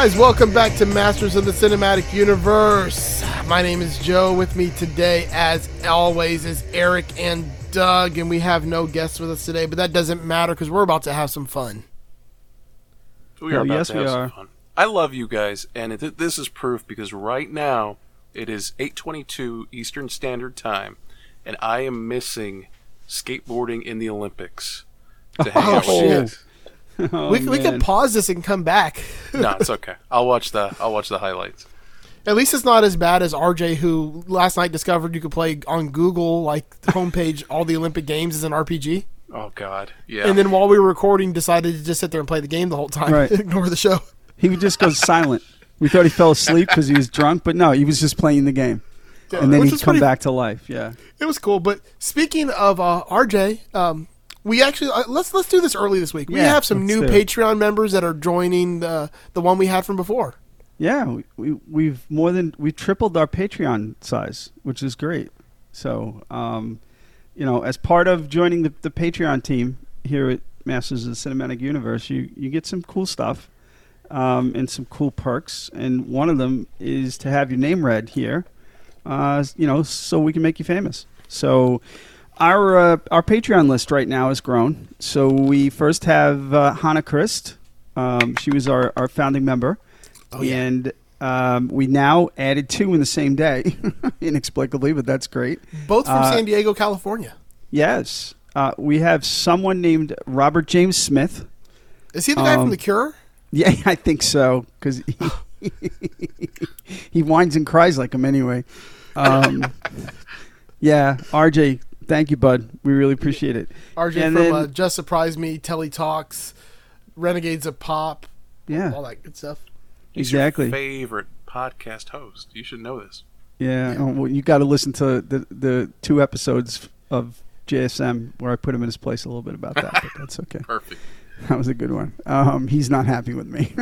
Guys, welcome back to Masters of the Cinematic Universe. My name is Joe. With me today, as always, is Eric and Doug, and we have no guests with us today, but that doesn't matter because we're about to have some fun. We are Oh, about yes, to we have some are. fun. I love you guys, and it, this is proof because right now it is 8:22 Eastern Standard Time, and I am missing skateboarding in the Olympics to hang Oh, out with you shit. guys. Oh, we, can- we can pause this and come back. No, it's okay. I'll watch the I'll watch the highlights. At least it's not as bad as RJ, who last night discovered you could play on Google, like the homepage, all the Olympic Games as an RPG. Oh God, yeah. And then while we were recording, decided to just sit there and play the game the whole time, Right. ignore the show. He would just go silent. We thought he fell asleep because he was drunk, but no, he was just playing the game. And then he'd come pretty- back to life. Yeah. It was cool. But speaking of uh, RJ, um, we actually uh, let's let's do this early this week. We Yeah, have some let's new do it. Patreon members that are joining the the one we had from before. Yeah, we, we we've more than we tripled our Patreon size, which is great. So, um, you know, as part of joining the, the Patreon team here at Masters of the Cinematic Universe, you you get some cool stuff um, and some cool perks, and one of them is to have your name read here. Uh, you know, so we can make you famous. So. Our uh, our Patreon list right now has grown. So we first have uh, Hannah Christ. Um, she was our, our founding member Oh, yeah. and um, we now added two in the same day, inexplicably, but that's great. Both from Uh, San Diego, California. Yes, uh, we have someone named Robert James Smith. Is he the guy um, from The Cure? Yeah, I think so because he, he whines and cries like him anyway. Um, yeah, RJ, thank you, bud. We really appreciate it. RJ and from then- uh, Just Surprise Me, Telly Talks, Renegades of Pop, Yeah, all that good stuff. He's your exactly. favorite podcast host. You should know this. Yeah, oh, well, you got to listen to the the two episodes of JSM where I put him in his place a little bit about that, but that's okay. Perfect. That was a good one. Um, he's not happy with me.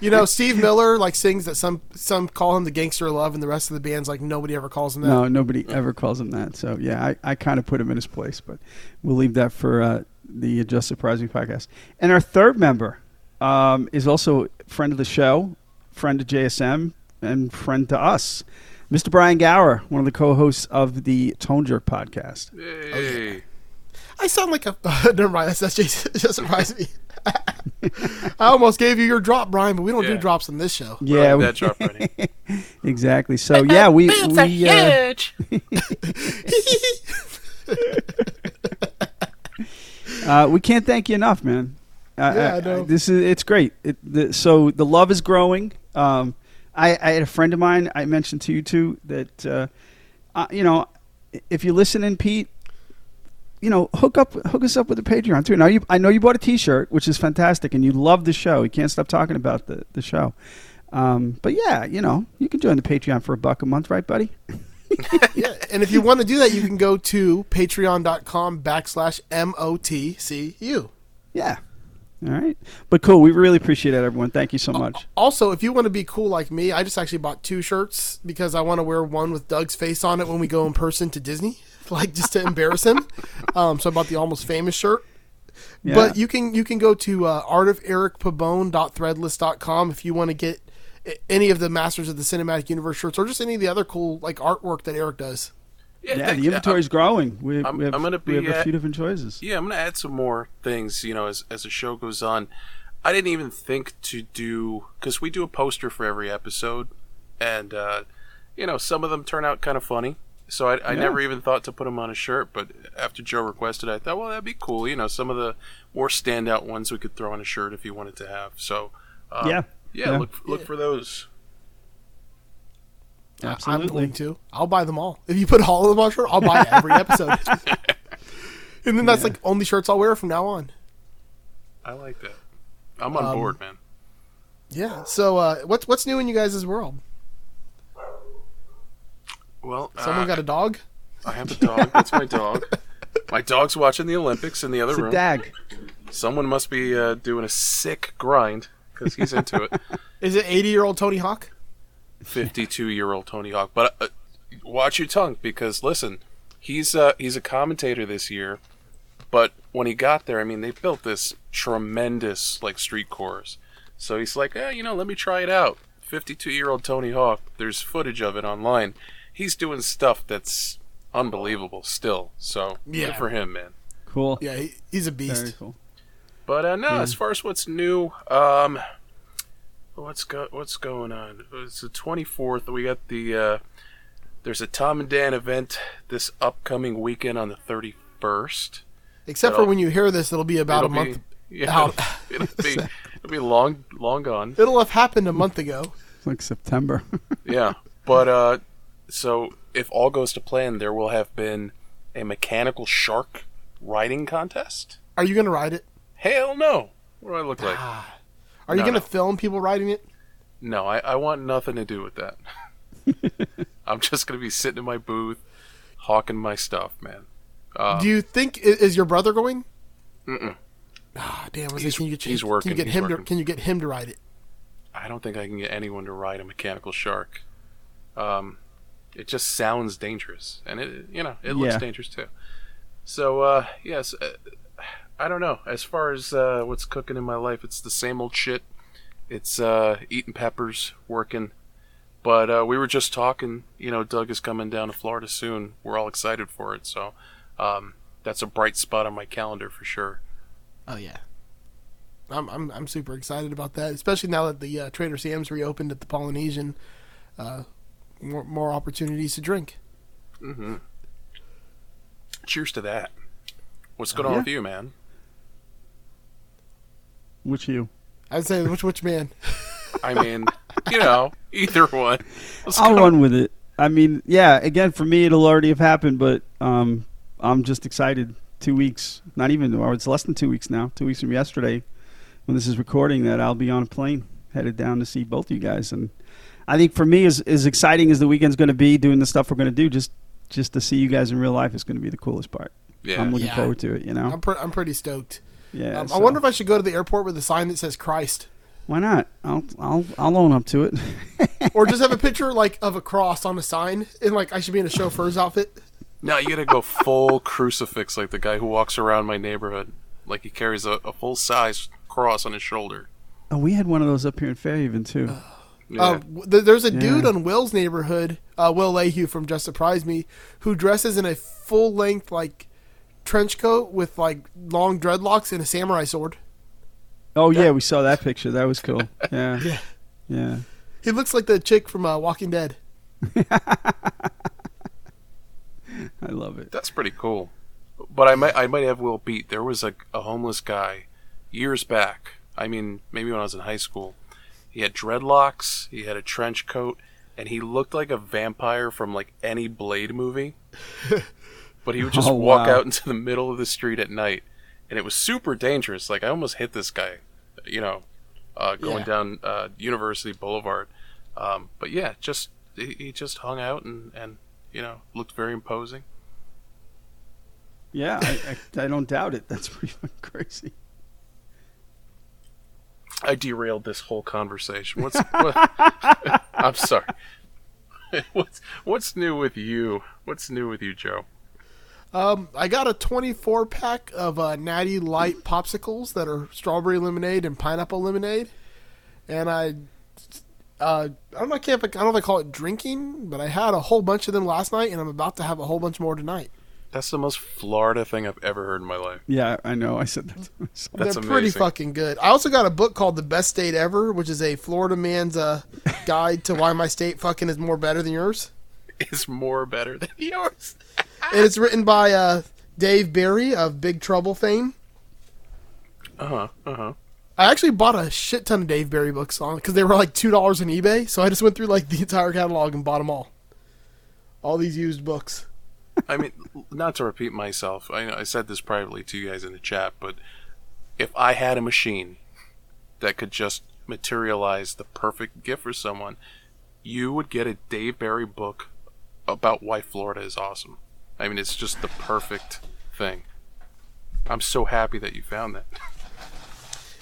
You know, Steve Miller like sings that some some call him the gangster of love, and the rest of the band's like nobody ever calls him that. no, nobody ever calls him that. So yeah, I, I kind of put him in his place, but we'll leave that for uh, the Just Surprise Me podcast. And our third member um, is also a friend of the show, friend of JSM, and friend to us, Mr. Brian Gower, one of the co-hosts of the Tone Jerk podcast. Yay. I sound like a. never mind. That's, that's Jason. It just surprised me. I almost gave you your drop, Brian, but we don't do drops on this show. Yeah, we- that drop exactly. So yeah, we we uh, uh, we can't thank you enough, man. Uh, Yeah, I uh, know. this is it's great. It, the, so the love is growing. Um, I, I had a friend of mine. I mentioned to you too that uh, uh, you know if you listen in, Pete. You know, hook up, hook us up with the Patreon too. Now, you, I know you bought a T-shirt, which is fantastic, and you love the show. You can't stop talking about the the show. Um, but yeah, you know, you can join the Patreon for a buck a month, right, buddy? yeah, and if you want to do that, you can go to patreon.com backslash MOTCU. Yeah. All right. But cool. We really appreciate it, everyone. Thank you so much. Also, if you want to be cool like me, I just actually bought two shirts because I want to wear one with Doug's face on it when we go in person to Disney, like just to embarrass him. Um, so I bought the almost famous shirt. Yeah. But you can you can go to uh, artofericpabone.threadless.com if you want to get any of the Masters of the Cinematic Universe shirts or just any of the other cool like artwork that Eric does. Yeah, yeah, thank- the inventory's growing. We, I'm- we have, I'm gonna be we have be a few different choices. Yeah, I'm gonna add some more things. You know, as as the show goes on, I didn't even think to do because we do a poster for every episode, and uh, you know, some of them turn out kind of funny. So I, I Yeah. never even thought to put them on a shirt, but after Joe requested, I thought, well, that'd be cool. You know, some of the more standout ones we could throw on a shirt if you wanted to have. So um, Yeah. yeah, Yeah. look look for those. I'm Absolutely. going to. I'll buy them all. If you put all of them on a shirt, I'll buy every episode. and then that's like only shirts I'll wear from now on. I like that. I'm on Um, board, man. Yeah. So uh, what's what's new in you guys' world? Well, Someone uh, got a dog? I have a dog. That's my dog. My dog's watching the Olympics in the other It's room. dag. Someone must be uh, doing a sick grind because he's into it. Is it 80 year old Tony Hawk? 52 year old Tony Hawk. But uh, watch your tongue because listen, he's uh, he's a commentator this year. But when he got there, I mean, they built this tremendous like street course. So he's like, eh, you know, let me try it out. 52 year old Tony Hawk. There's footage of it online. He's doing stuff that's unbelievable still. So Yeah. good for him, man. Cool. Yeah, he, he's a Very beast. cool. But uh, no, as far as what's new, um, what's go what's going on? It's the twenty fourth. We got the uh, there's a Tom and Dan event this upcoming weekend on the thirty first. Except for It'll- when you hear this, it'll be about It'll a month. Be, yeah, out. it'll be it'll be long long gone. It'll have happened a month ago. It's like September. Yeah, but uh, so if all goes to plan, there will have been a mechanical shark riding contest. Are you going to ride it? Hell no! What do I look like? Are you No, going to no. film people riding it? No, I, I want nothing to do with that. I'm just gonna be sitting in my booth, hawking my stuff, man. Uh, Do you think i- is your brother going? Mm-mm. Ah, damn. Was He's- can you get, he's Can you get he's him to? working. Can you get him to ride it? I don't think I can get anyone to ride a mechanical shark. Um, it just sounds dangerous, and it you know it looks Yeah. dangerous too. So uh, yes, uh, I don't know. As far as uh, what's cooking in my life, it's the same old shit. It's uh, eating peppers, working. But uh, we were just talking. You know, Doug is coming down to Florida soon. We're all excited for it. So um, that's a bright spot on my calendar for sure. Oh yeah. I'm I'm I'm super excited about that, especially now that the uh, Trader Sam's reopened at the Polynesian. More more opportunities to drink. hmm Cheers to that. What's going on Yeah. with you, man? Which you? I'd say which which man. I mean, you know, either one. Let's I'll go. run with it. I mean, yeah. Again, for me, it'll already have happened, but um, I'm just excited. Two weeks, not even, or it's less than two weeks now. Two weeks from yesterday, when this is recording, that I'll be on a plane headed down to see both you guys. And I think for me, as as exciting as the weekend's going to be, doing the stuff we're going to do, just just to see you guys in real life is going to be the coolest part. Yeah. I'm looking Yeah. forward to it. You know. I'm pre- I'm pretty stoked. yeah. Um, I wonder if I should go to the airport with a sign that says Christ, Why not? I'll I'll I'll own up to it. or just have a picture like of a cross on a sign, and like I should be in a chauffeur's outfit. No, you gotta go full crucifix like the guy who walks around my neighborhood. Like he carries a, a full size cross on his shoulder. oh, we had one of those up here in Fairhaven too. Yeah. Uh, there's a dude Yeah. on Will's neighborhood, uh, Will Lehue from Just Surprise Me, who dresses in a full length like trench coat with like long dreadlocks and a samurai sword. Oh yeah, we saw that picture. That was cool. Yeah. Yeah. Yeah. He looks like the chick from uh, Walking Dead. I love it. That's pretty cool. But I might I might have Will beat. There was a, a homeless guy years back. I mean, maybe when I was in high school. He had dreadlocks, he had a trench coat, and he looked like a vampire from like any Blade movie. but he would just Oh, walk wow. out into the middle of the street at night, and it was super dangerous. Like I almost hit this guy, you know, uh, going Yeah. down uh, University Boulevard. Um, but yeah, just he, he just hung out and and you know looked very imposing. Yeah, I, I, I don't doubt it. That's pretty crazy. I derailed this whole conversation. What's what, I'm sorry. What's what's new with you? What's new with you, Joe? Um, I got a 24 pack of uh, Natty Light popsicles that are strawberry lemonade and pineapple lemonade, and I, uh, I don't know, I can't, I don't know if I call it drinking, but I had a whole bunch of them last night, and I'm about to have a whole bunch more tonight. That's the most Florida thing I've ever heard in my life. Yeah, I know. I said that. To. That's They're pretty fucking good. I also got a book called The Best State Ever, which is a Florida man's uh, guide to why my state fucking is more better than yours. Is more better than yours. And it's written by uh, Dave Barry of Big Trouble fame. Uh huh. Uh huh. I actually bought a shit ton of Dave Barry books on because they were like two dollars on eBay. So I just went through like the entire catalog and bought them all. All these used books. I mean, not to repeat myself. I I said this privately to you guys in the chat, but if I had a machine that could just materialize the perfect gift for someone, you would get a Dave Barry book about why Florida is awesome. I mean, it's just the perfect thing. I'm so happy that you found that.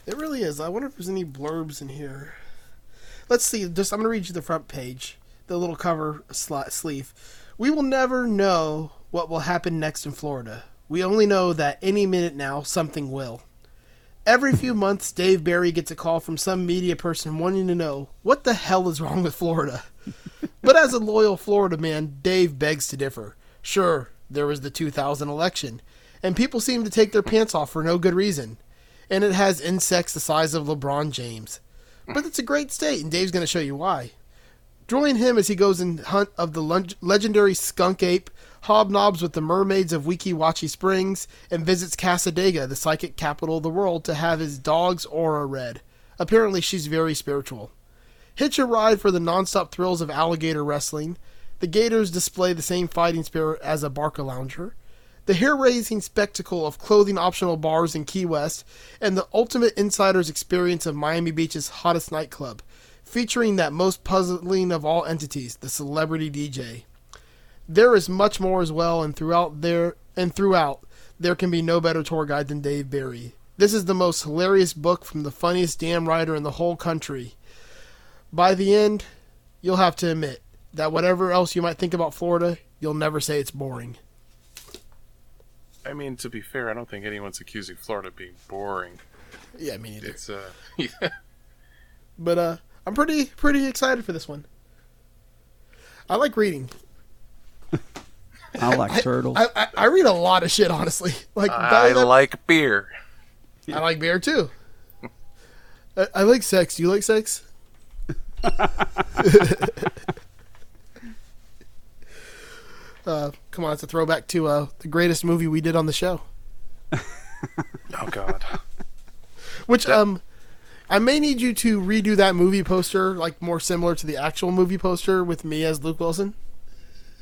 It really is. I wonder if there's any blurbs in here. Let's see. Just I'm gonna read you the front page, the little cover sli- sleeve. We will never know what will happen next in Florida. We only know that any minute now something will. Every few months, Dave Barry gets a call from some media person wanting to know what the hell is wrong with Florida. but as a loyal Florida man, Dave begs to differ. Sure, there was the 2000 election, and people seem to take their pants off for no good reason and it has insects the size of LeBron James. But it's a great state, and Dave's going to show you why. Join him as he goes in hunt of the legendary skunk ape, hobnobs with the mermaids of Weeki Wachee Springs, and visits Cassadaga, the psychic capital of the world, to have his dog's aura read. Apparently, she's very spiritual. Hitch a ride for the nonstop thrills of alligator wrestling. The Gators display the same fighting spirit as a Barca lounger the hair raising spectacle of clothing optional bars in Key West, and the ultimate insider's experience of Miami Beach's hottest nightclub, featuring that most puzzling of all entities, the celebrity DJ. There is much more as well, and throughout there and throughout, there can be no better tour guide than Dave Barry. This is the most hilarious book from the funniest damn writer in the whole country. By the end, you'll have to admit that whatever else you might think about Florida, you'll never say it's boring. I mean, to be fair, I don't think anyone's accusing Florida of being boring. Yeah, me neither. It's uh, yeah. But uh, I'm pretty pretty excited for this one. I like reading. I like turtles. I, I, I read a lot of shit, honestly. Like I that- like beer. I like beer too. I, I like sex. Do you like sex? uh, come on, it's a throwback to uh, the greatest movie we did on the show. Oh God. Which um, I may need you to redo that movie poster, like more similar to the actual movie poster with me as Luke Wilson.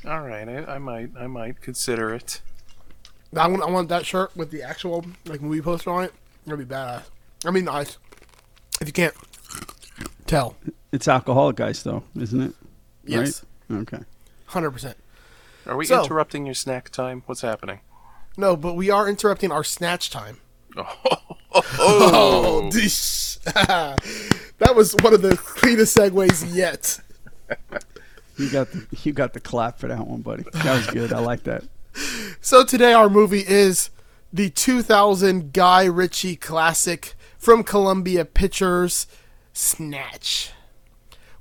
All right, I, I might, I might consider it. I want, I want that shirt with the actual like movie poster on it. It'll be badass. I mean, nice. If you can't tell, it's alcoholic ice, though, isn't it? yes, Right? Okay. hundred percent. Are we So- interrupting your snack time? What's happening? No, but we are interrupting our snatch time. Oh, Oh, dish. that was one of the cleanest segues yet. You got the you got the clap for that one, buddy. That was good. I like that. So today our movie is the 2000 Guy Ritchie classic from Columbia Pictures, Snatch.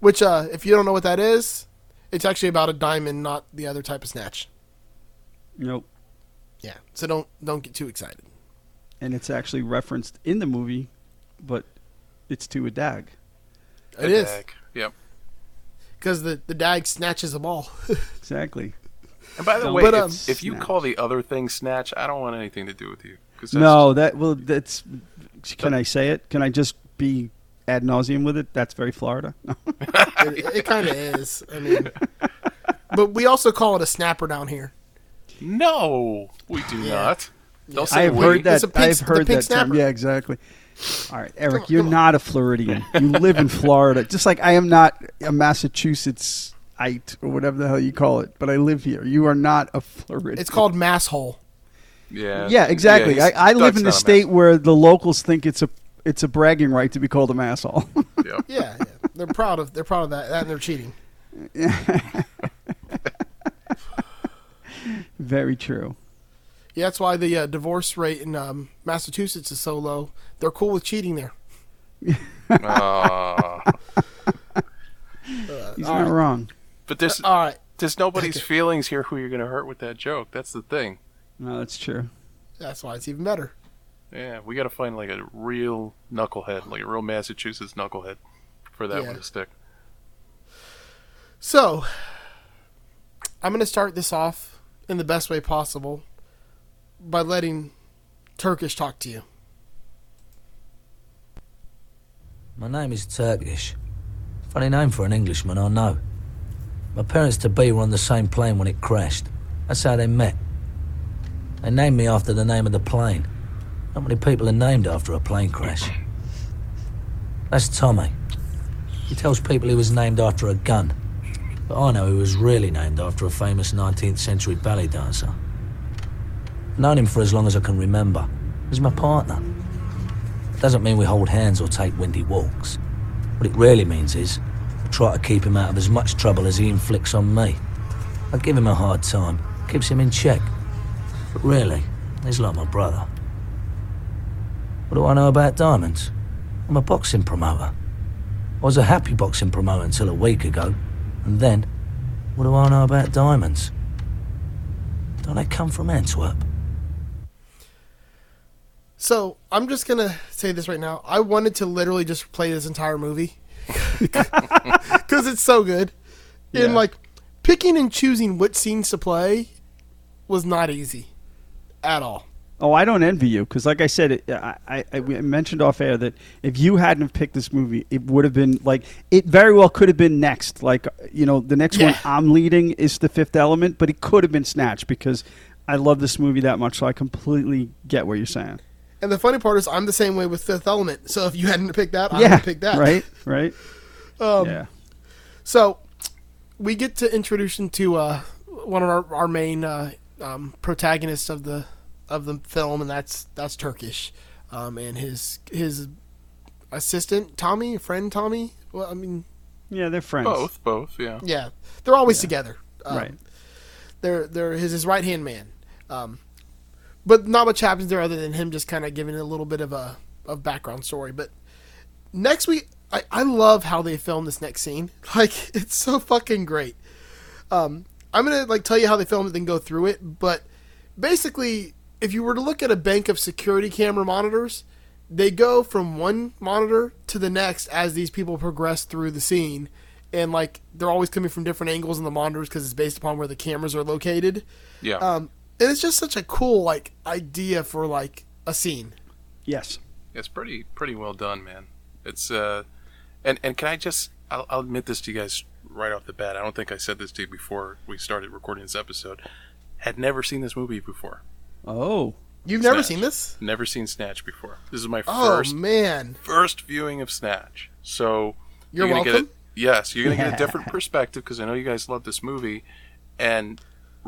Which, uh, if you don't know what that is, it's actually about a diamond, not the other type of snatch. Nope. Yeah. So don't don't get too excited. And it's actually referenced in the movie, but it's to a dag. It is Dag. Yep. because the the dag snatches a ball. Exactly. And by the Don't way, But, if, um, if you call the other thing snatch, I don't want anything to do with you. that's No, that well, that's. Can I say it? Can I just be ad nauseum with it? That's very Florida. it it kind of is. I mean, but we also call it a snapper down here. No, we do Yeah. not. Don't I've we. heard that. It's a pink- I've heard pink that term. Yeah, exactly. All right, Eric, on, you're come on. not a Floridian. You live in Florida, just like I am not a Massachusettsite or whatever the hell you call it. But I live here. You are not a Floridian. It's called mass hole. Yeah. Yeah, exactly. he's- I, I live in the state where the locals think it's a it's a bragging right to be called a masshole. Yep. Yeah, yeah. they're proud of they're proud of that, that and they're cheating. very true. Yeah, that's why the uh, divorce rate in um, Massachusetts is so low. They're cool with cheating there. Aw. He's not right. wrong. but there's All right, there's nobody's feelings here who you're going to hurt with that joke. That's the thing. No, that's true. that's why it's even better. Yeah, we got to find like a real knucklehead, like a real Massachusetts knucklehead, for that Yeah. one to stick. So, I'm going to start this off in the best way possible by letting Turkish talk to you. My name is Turkish. Funny name for an Englishman, I know. My parents to be were on the same plane when it crashed. That's how they met. They named me after the name of the plane. Not many people are named after a plane crash. That's Tommy. He tells people he was named after a gun. But I know he was really named after a famous 19th century ballet dancer. Known him for as long as I can remember. He's my partner. Doesn't mean we hold hands or take windy walks. What it really means is I try to keep him out of as much trouble as he inflicts on me. I give him a hard time, keeps him in check. But really, he's like my brother. What do I know about diamonds? I'm a boxing promoter. I was a happy boxing promoter until a week ago. And then, what do I know about diamonds? Don't they come from Antwerp? So, I'm just going to say this right now. I wanted to literally just play this entire movie because it's so good. Yeah. And, like, picking and choosing which scenes to play was not easy at all. Oh, I don't envy you because, like I said, it, I, I, I mentioned off air that if you hadn't have picked this movie, it would have been like it very well could have been next. Like you know, the next one I'm leading is The Fifth Element, but it could have been Snatch because I love this movie that much. So I completely get what you're saying. And the funny part is, I'm the same way with Fifth Element. So if you hadn't picked that, I would yeah, have picked that. right, right. Um, yeah, So we get to introduce into uh, one of our, our main uh, um, protagonists of the of the film, and that's that's Turkish, um, and his his assistant Tommy, friend Tommy. Well, I mean, yeah, they're friends. Both, both, yeah. yeah, they're always together. Um, Right. They're they're his his right hand man. Um, but not much happens there other than him just kind of giving a little bit of a of background story. But next week, I, I love how they filmed this next scene. Like it's so fucking great. Um, I'm gonna like tell you how they filmed it, then go through it. But basically, if you were to look at a bank of security camera monitors, they go from one monitor to the next as these people progress through the scene, and like they're always coming from different angles in the monitors because it's based upon where the cameras are located. Yeah. Um, and it's just such a cool like idea for like a scene. Yes. It's pretty pretty well done, man. It's uh, and and can I just I'll, I'll admit this to you guys right off the bat. I don't think I said this to you before we started recording this episode. Had never seen this movie before. Oh, You've never seen this? Never seen Snatch before. This is my Oh first man, first viewing of Snatch. So You're gonna welcome. Get a, yes, you're gonna get a different perspective because I know you guys love this movie, and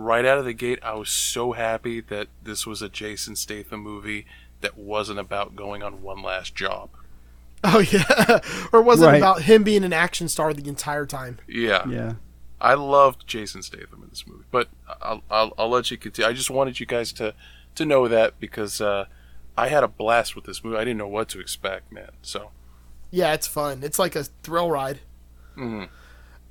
right out of the gate, I was so happy that this was a Jason Statham movie that wasn't about going on one last job. oh yeah, or was it Right. about him being an action star the entire time? Yeah, yeah. I loved Jason Statham in this movie, but I'll, I'll, I'll let you continue. I just wanted you guys to to know that because uh, I had a blast with this movie. I didn't know what to expect, man. So Yeah, it's fun. It's like a thrill ride. Mhm.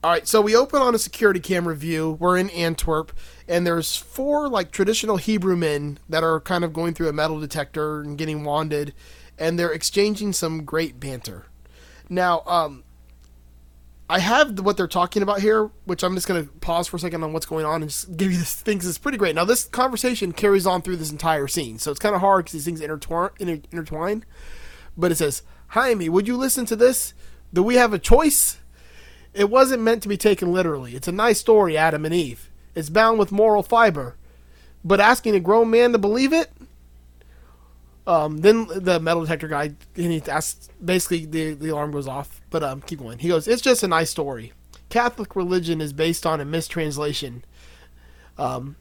All right, so we open on a security camera view. We're in Antwerp, and there's four like traditional Hebrew men that are kind of going through a metal detector and getting wanded, and they're exchanging some great banter. Now, um, I have what they're talking about here, which I'm just going to pause for a second on what's going on and just give you this things. It's pretty great. Now, this conversation carries on through this entire scene, so it's kind of hard because these things intertwine, inter- intertwine. But it says, Jaime, would you listen to this? Do we have a choice? It wasn't meant to be taken literally. It's a nice story, Adam and Eve. It's bound with moral fiber. But asking a grown man to believe it? Um, then the metal detector guy, he asks, basically the, the alarm goes off, but um, keep going. He goes, it's just a nice story. Catholic religion is based on a mistranslation. Um,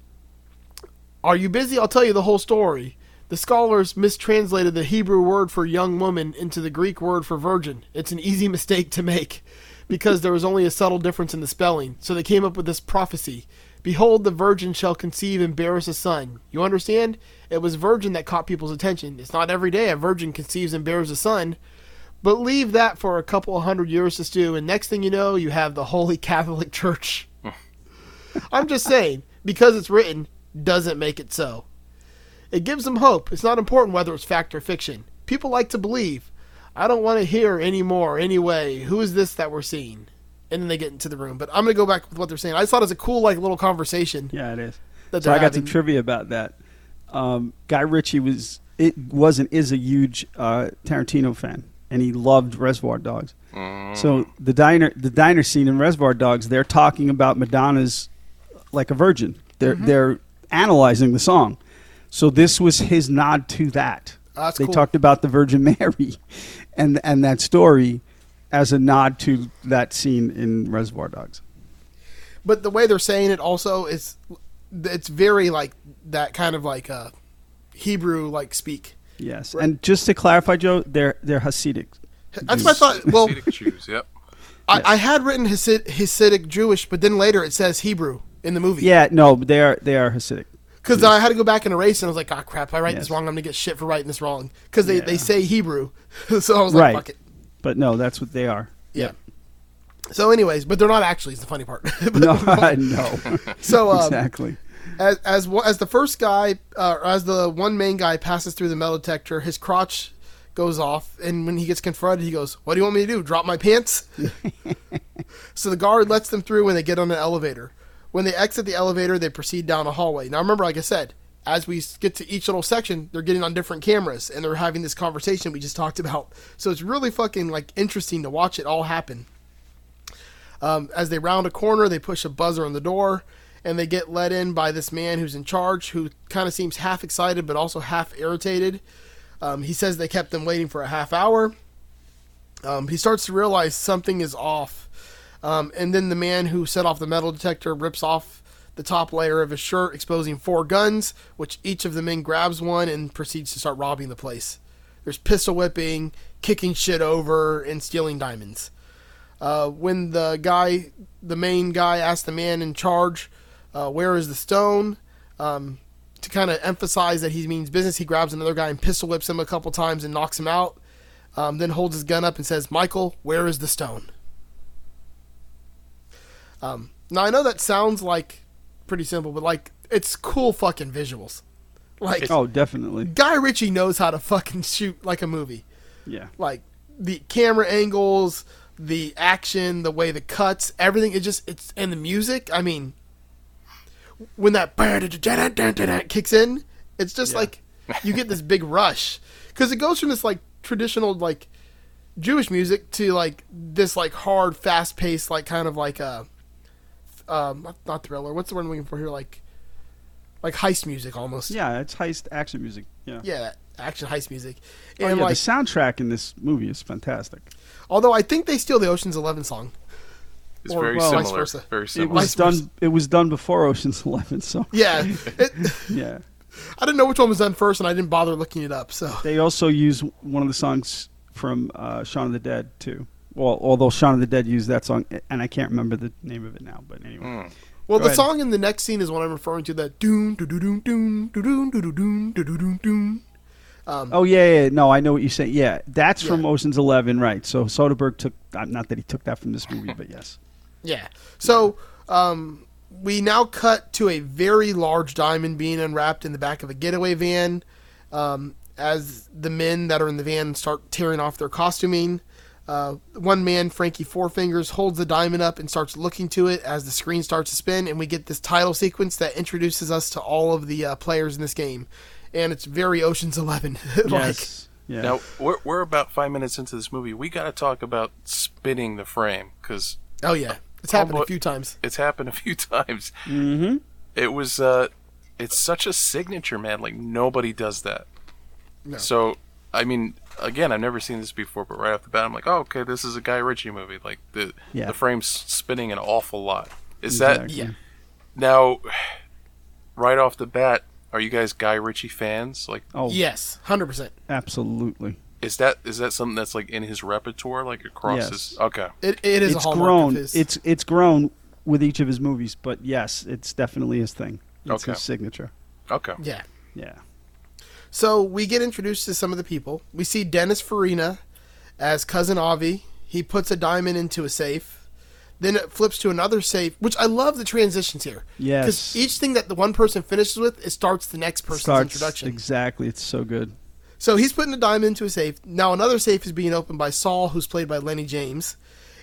are you busy? I'll tell you the whole story. The scholars mistranslated the Hebrew word for young woman into the Greek word for virgin. It's an easy mistake to make because there was only a subtle difference in the spelling. So they came up with this prophecy Behold, the virgin shall conceive and bear us a son. You understand? It was virgin that caught people's attention. It's not every day a virgin conceives and bears a son. But leave that for a couple of hundred years to stew, and next thing you know, you have the Holy Catholic Church. I'm just saying, because it's written, doesn't make it so. It gives them hope. It's not important whether it's fact or fiction. People like to believe. I don't want to hear anymore, anyway. Who is this that we're seeing? And then they get into the room. But I'm going to go back with what they're saying. I just thought it was a cool, like, little conversation. Yeah, it is. That so I got some trivia about that. Um, Guy Ritchie was it wasn't is a huge uh, Tarantino fan, and he loved Reservoir Dogs. So the diner the diner scene in Reservoir Dogs, they're talking about Madonna's like a virgin. They're Mm-hmm. they're analyzing the song. So this was his nod to that. Oh, that's they cool. talked about the Virgin Mary, and and that story as a nod to that scene in Reservoir Dogs. But the way they're saying it also is, it's very, like, that kind of, like, uh, Hebrew, like, speak. Yes, and just to clarify, Joe, they're they're Hasidic. That's what I thought. Well, Hasidic Jews, yep. I, I had written Hasid, Hasidic Jewish, but then later it says Hebrew in the movie. Yeah, no, they are they are Hasidic. Because I had to go back and erase, and I was like, "Ah, crap! If I write this wrong, I'm gonna get shit for writing this wrong." Because they, they say Hebrew, so I was like, Right. "Fuck it." But no, that's what they are. Yeah. So, anyways, but they're not actually. Is the funny part. No, no, so, um, exactly. as as as the first guy, uh, as the one main guy passes through the metal detector, his crotch goes off, and when he gets confronted, he goes, "What do you want me to do? Drop my pants?" so the guard lets them through when they get on an elevator. When they exit the elevator, they proceed down a hallway. Now, remember, like I said, as we get to each little section, they're getting on different cameras and they're having this conversation we just talked about. So it's really fucking like interesting to watch it all happen. Um, as they round a corner, they push a buzzer on the door, and they get let in by this man who's in charge, who kind of seems half excited but also half irritated. Um, he says they kept them waiting for a half hour. Um, he starts to realize something is off, um, and then the man who set off the metal detector rips off the top layer of his shirt, exposing four guns, which each of the men grabs one and proceeds to start robbing the place. There's pistol whipping, kicking shit over, and stealing diamonds uh, when the guy, the main guy, asks the man in charge, uh, "Where is the stone?" Um, to kind of emphasize that he means business, he grabs another guy and pistol whips him a couple times and knocks him out. Um, then holds his gun up and says, "Michael, where is the stone?" Um, now I know that sounds like pretty simple, but like it's cool fucking visuals. Like Oh, definitely. Guy Ritchie knows how to fucking shoot like a movie Yeah. like the camera angles, the action, the way the cuts, everything. It just it's and the music. I mean, when that kicks in, it's just like you get this big rush because it goes from this like traditional like Jewish music to like this like hard, fast paced like kind of like a um not, not thriller. What's the word I'm looking for here? Like like heist music almost. Yeah, it's heist action music. Yeah. Yeah, action heist music. Oh, And yeah, like, the soundtrack in this movie is fantastic. although I think they steal the Ocean's Eleven song. It's Or very vice similar. versa. Very It was Vice versa. done. It was done before Ocean's Eleven, so Yeah, it, yeah. I didn't know which one was done first, and I didn't bother looking it up. So They also use one of the songs from uh, Shaun of the Dead too. Well, although Shaun of the Dead used that song, and I can't remember the name of it now. But anyway, Hmm. Well, Go the ahead. song in the next scene is what I'm referring to. That doom, doo doo doom, doom, doo doom, doo doo doom, doo doo doom, doom. Um, oh yeah, yeah, no, I know what you're saying. Yeah, that's from Ocean's Eleven, right? So Soderbergh took uh, not that he took that from this movie, but yes. Yeah. So um, we now cut to a very large diamond being unwrapped in the back of a getaway van. Um, as the men that are in the van start tearing off their costuming, uh, one man, Frankie Four Fingers, holds the diamond up and starts looking to it as the screen starts to spin, and we get this title sequence that introduces us to all of the uh, players in this game, and it's very Ocean's Eleven. like, Yes. Yeah. Now we're we're about five minutes into this movie. We got to talk about spinning the frame because oh yeah, it's happened a few times. it's happened a few times. Mm-hmm. It was uh, it's such a signature, man. Like nobody does that. No. So I mean, again, I've never seen this before, but right off the bat, I'm like, oh, okay, this is a Guy Ritchie movie. Like the Yeah. the frame's spinning an awful lot. Is that Yeah. now? Right off the bat, are you guys Guy Ritchie fans? Like, Oh, Yes, hundred percent. absolutely. is that is that something that's like in his repertoire, like across Yes. his? Okay, It, it is It's hallmark grown. of his. It's it's grown with each of his movies, but yes, it's definitely his thing. It's Okay. his signature. okay. yeah. Yeah. So we get introduced to some of the people. We see Dennis Farina as cousin Avi. He puts a diamond into a safe. Then it flips to another safe, which I love the transitions here. Yes. Because each thing that the one person finishes with, it starts the next person's Starts introduction. exactly. It's so good. So he's putting a diamond into a safe. Now another safe is being opened by Saul, who's played by Lenny James.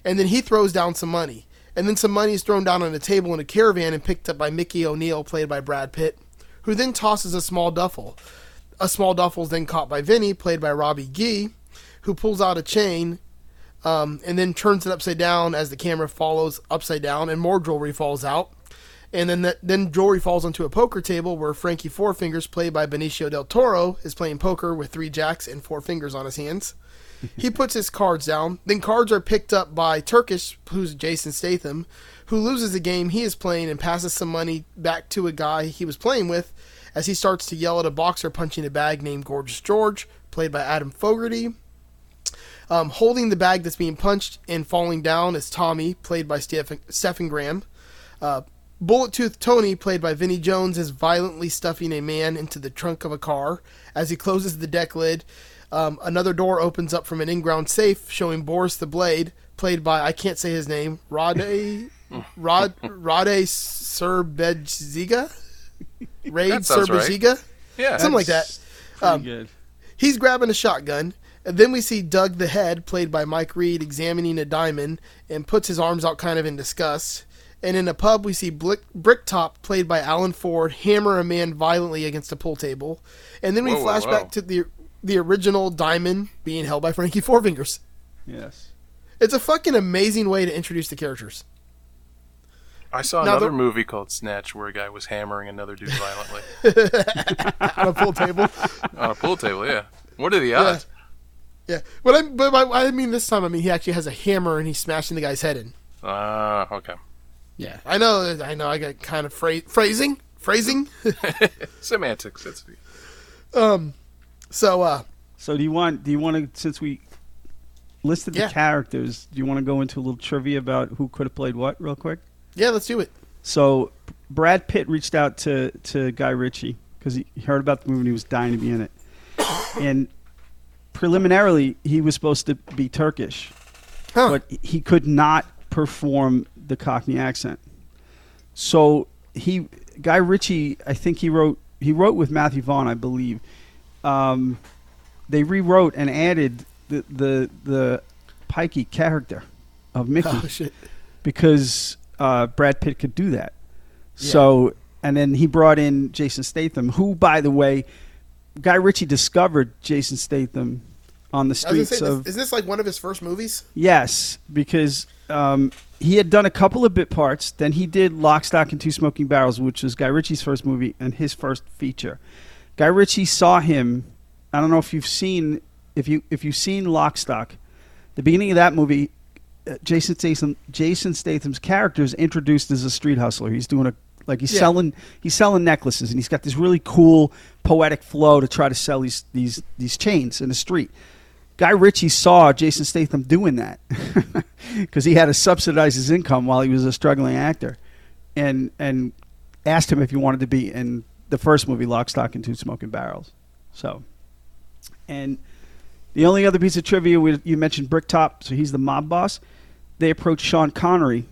And then he throws down some money. And then some money is thrown down on a table in a caravan and picked up by Mickey O'Neill, played by Brad Pitt, who then tosses a small duffel. A small duffel is then caught by Vinny, played by Robbie Gee, who pulls out a chain um, and then turns it upside down as the camera follows upside down, and more jewelry falls out. And then that, then jewelry falls onto a poker table where Frankie Four Fingers, played by Benicio del Toro, is playing poker with three jacks and four fingers on his hands. he puts his cards down. Then cards are picked up by Turkish, who's Jason Statham, who loses the game he is playing and passes some money back to a guy he was playing with as he starts to yell at a boxer punching a bag named Gorgeous George, played by Adam Fogarty. Um, holding the bag that's being punched and falling down is Tommy, played by Stephen, Stephen Graham. Uh, Bullet Tooth Tony, played by Vinnie Jones, is violently stuffing a man into the trunk of a car. As he closes the deck lid, um, another door opens up from an in-ground safe, showing Boris the Blade, played by I can't say his name, Rade Rod Rade Serbeziga, Raid That sounds right. Yeah, something like that. Um, good. He's grabbing a shotgun. And then we see Doug the Head, played by Mike Reid, examining a diamond and puts his arms out kind of in disgust. And in a pub, we see Blick, Bricktop, played by Alan Ford, hammer a man violently against a pool table. And then we Whoa, whoa, flash whoa. back to the the original diamond being held by Frankie Four Fingers. Yes. It's a fucking amazing way to introduce the characters. I saw Now another the- movie called Snatch where a guy was hammering another dude violently On a pool table. on a pool table. Yeah. What are the odds? Yeah. But I, but I, I mean, this time, I mean, he actually has a hammer and he's smashing the guy's head in. Ah, okay. Yeah. I know, I know, I got kind of phra- phrasing. Phrasing. Semantics. That's So, uh, So do you want? Do you want to? Since we listed the Yeah. characters, do you want to go into a little trivia about who could have played what, real quick? Yeah, let's do it. So Brad Pitt reached out to to Guy Ritchie because he heard about the movie and he was dying to be in it. And preliminarily, he was supposed to be Turkish, Huh. but he could not perform the Cockney accent. So he Guy Ritchie, I think he wrote he wrote with Matthew Vaughn, I believe. Um, they rewrote and added the the the pikey character of Mickey Oh, shit. because uh, Brad Pitt could do that. So, and then he brought in Jason Statham, who, by the way, Guy Ritchie discovered Jason Statham on the streets say, of this, is this like one of his first movies? yes, because um, he had done a couple of bit parts. Then he did Lock, Stock, and Two Smoking Barrels, which was Guy Ritchie's first movie and his first feature. Guy Ritchie saw him. I don't know if you've seen if you if you've seen Lock, Stock. The beginning of that movie, Jason Statham Jason Statham's character is introduced as a street hustler. He's doing a like he's Yeah. selling he's selling necklaces and he's got this really cool poetic flow to try to sell these these these chains in the street. Guy Ritchie saw Jason Statham doing that because he had to subsidize his income while he was a struggling actor, and and asked him if he wanted to be in the first movie, Lock, Stock, and Two Smoking Barrels. So, and the only other piece of trivia we, you mentioned Bricktop, so he's the mob boss. They approached Sean Connery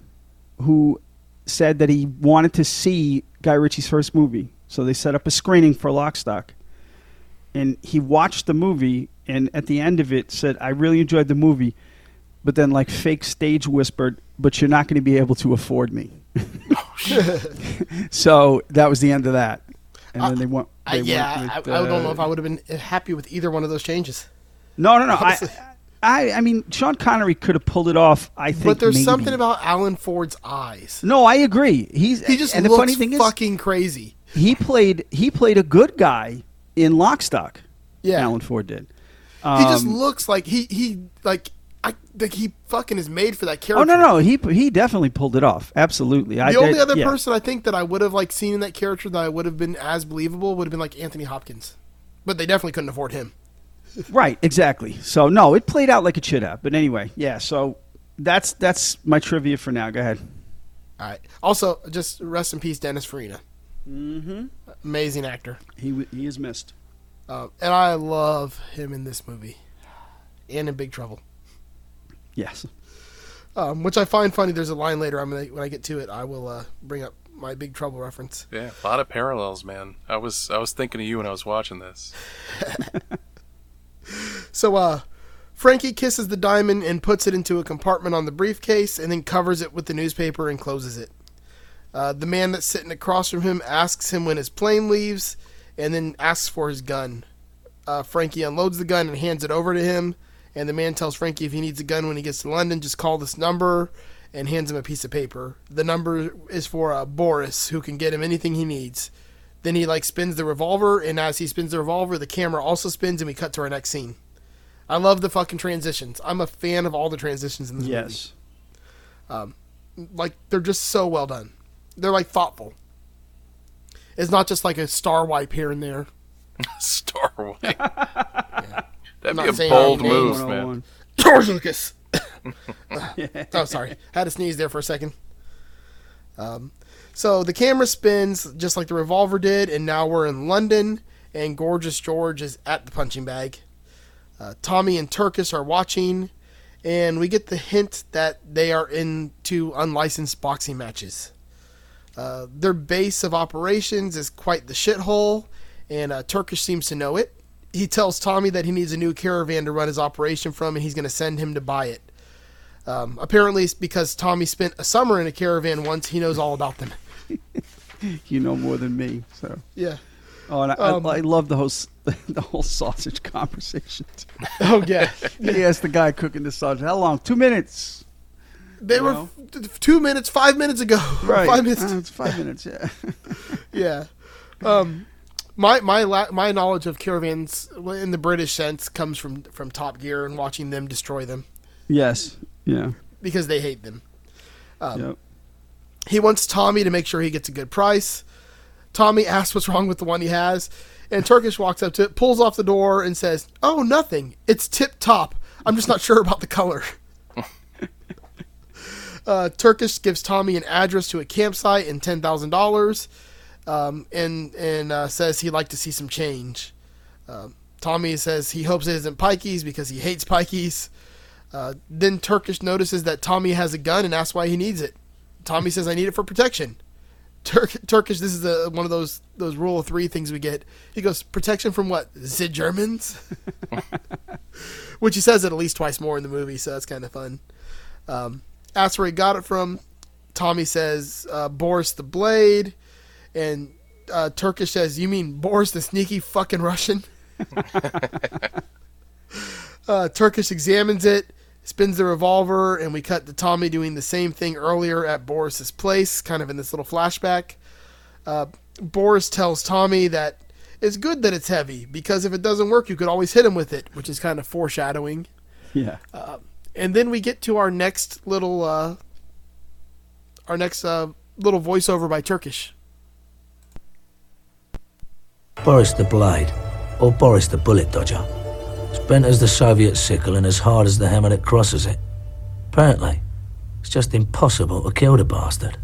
who said that he wanted to see Guy Ritchie's first movie. So they set up a screening for Lockstock. And he watched the movie and at the end of it said, I really enjoyed the movie, but then like fake stage whispered, but you're not going to be able to afford me. so that was the end of that. And then they went. I, They yeah, went I, with, I don't know uh, if I would have been happy with either one of those changes. No, no, no. I. I, I mean, Sean Connery could have pulled it off. I think, But there's maybe. something about Alan Ford's eyes. No, I agree. He's He just and the looks funny thing is, fucking crazy. he played he played a good guy in Lock Stock. Yeah. Alan Ford did. he just Um, looks like he he like I like he fucking is made for that character. Oh no, no, he he definitely pulled it off. Absolutely. The I, only that- other yeah. person I think that I would have like seen in that character that I would have been as believable would have been like Anthony Hopkins, but they definitely couldn't afford him. Right, exactly. So no, it played out like it should have. But anyway, yeah. So that's that's my trivia for now. Go ahead. All right. Also, just rest in peace, Dennis Farina. Mm-hmm. Amazing actor, He he is missed. uh, and I love him in this movie, and in Big Trouble. Yes. Um, which I find funny. There's a line later. I'm gonna when I get to it, I will uh, bring up my Big Trouble reference. Yeah, a lot of parallels, man. I was I was thinking of you when I was watching this. So, uh, Frankie kisses the diamond and puts it into a compartment on the briefcase, and then covers it with the newspaper and closes it. Uh, the man that's sitting across from him asks him when his plane leaves, and then asks for his gun. Uh, Frankie unloads the gun and hands it over to him, and the man tells Frankie if he needs a gun when he gets to London, just call this number, and hands him a piece of paper. The number is for uh, Boris, who can get him anything he needs. Then he like spins the revolver, and as he spins the revolver, the camera also spins, and we cut to our next scene. I love the fucking transitions. I'm a fan of all the transitions in this Yes. movie. Like they're just so well done. They're like thoughtful. It's not just like a star wipe here and there. Star Wars. That'd not be a bold any names. move, man. 101. George Lucas. oh, sorry. Had to sneeze there for a second. Um, so the camera spins just like the revolver did, and now we're in London, and Gorgeous George is at the punching bag. Uh, Tommy and Turkish are watching, and we get the hint that they are into unlicensed boxing matches. Uh, their base of operations is quite the shithole, and uh, Turkish seems to know it. He tells Tommy that he needs a new caravan to run his operation from, and he's going to send him to buy it. Um, apparently, it's because Tommy spent a summer in a caravan once. He knows all about them. You know more than me. So. Yeah. Oh, and I, Um, I, I love the whole the whole sausage conversation. Oh yeah. he asked the guy cooking the sausage, "How long? Two minutes." They You were know? two minutes, five minutes ago. Right. Five minutes. Uh, it's five minutes. Yeah. yeah. Um, my my la- my knowledge of caravans in the British sense comes from from Top Gear and watching them destroy them yes. Yeah. because they hate them. Um, yep. He wants Tommy to make sure he gets a good price. Tommy asks what's wrong with the one he has, and Turkish walks up to it, pulls off the door, and says, "Oh, nothing. It's tip top. I'm just not sure about the color." uh, Turkish gives Tommy an address to a campsite and ten thousand dollars, um, and and uh, says he'd like to see some change. Um, Tommy says he hopes it isn't pikeys because he hates pikeys. Uh, then Turkish notices that Tommy has a gun and asks why he needs it. Tommy says, "I need it for protection." Turk, Turkish, this is a, one of those those rule of three things we get. He goes, "Protection from what? The Germans?" Which he says it at least twice more in the movie, so that's kind of fun. Um, asks where he got it from. Tommy says, uh, "Boris the Blade," and uh, Turkish says, "You mean Boris the sneaky fucking Russian?" uh, Turkish examines it, spins the revolver, and we cut to Tommy doing the same thing earlier at Boris's place, kind of in this little flashback. Uh, Boris tells Tommy that it's good that it's heavy because if it doesn't work, you could always hit him with it, which is kind of foreshadowing. Yeah. And then we get to our next little, uh, our next uh, little voiceover by Turkish. Boris the Blade, or Boris the Bullet Dodger. As bent as the Soviet sickle and as hard as the hammer that crosses it. Apparently, it's just impossible to kill the bastard.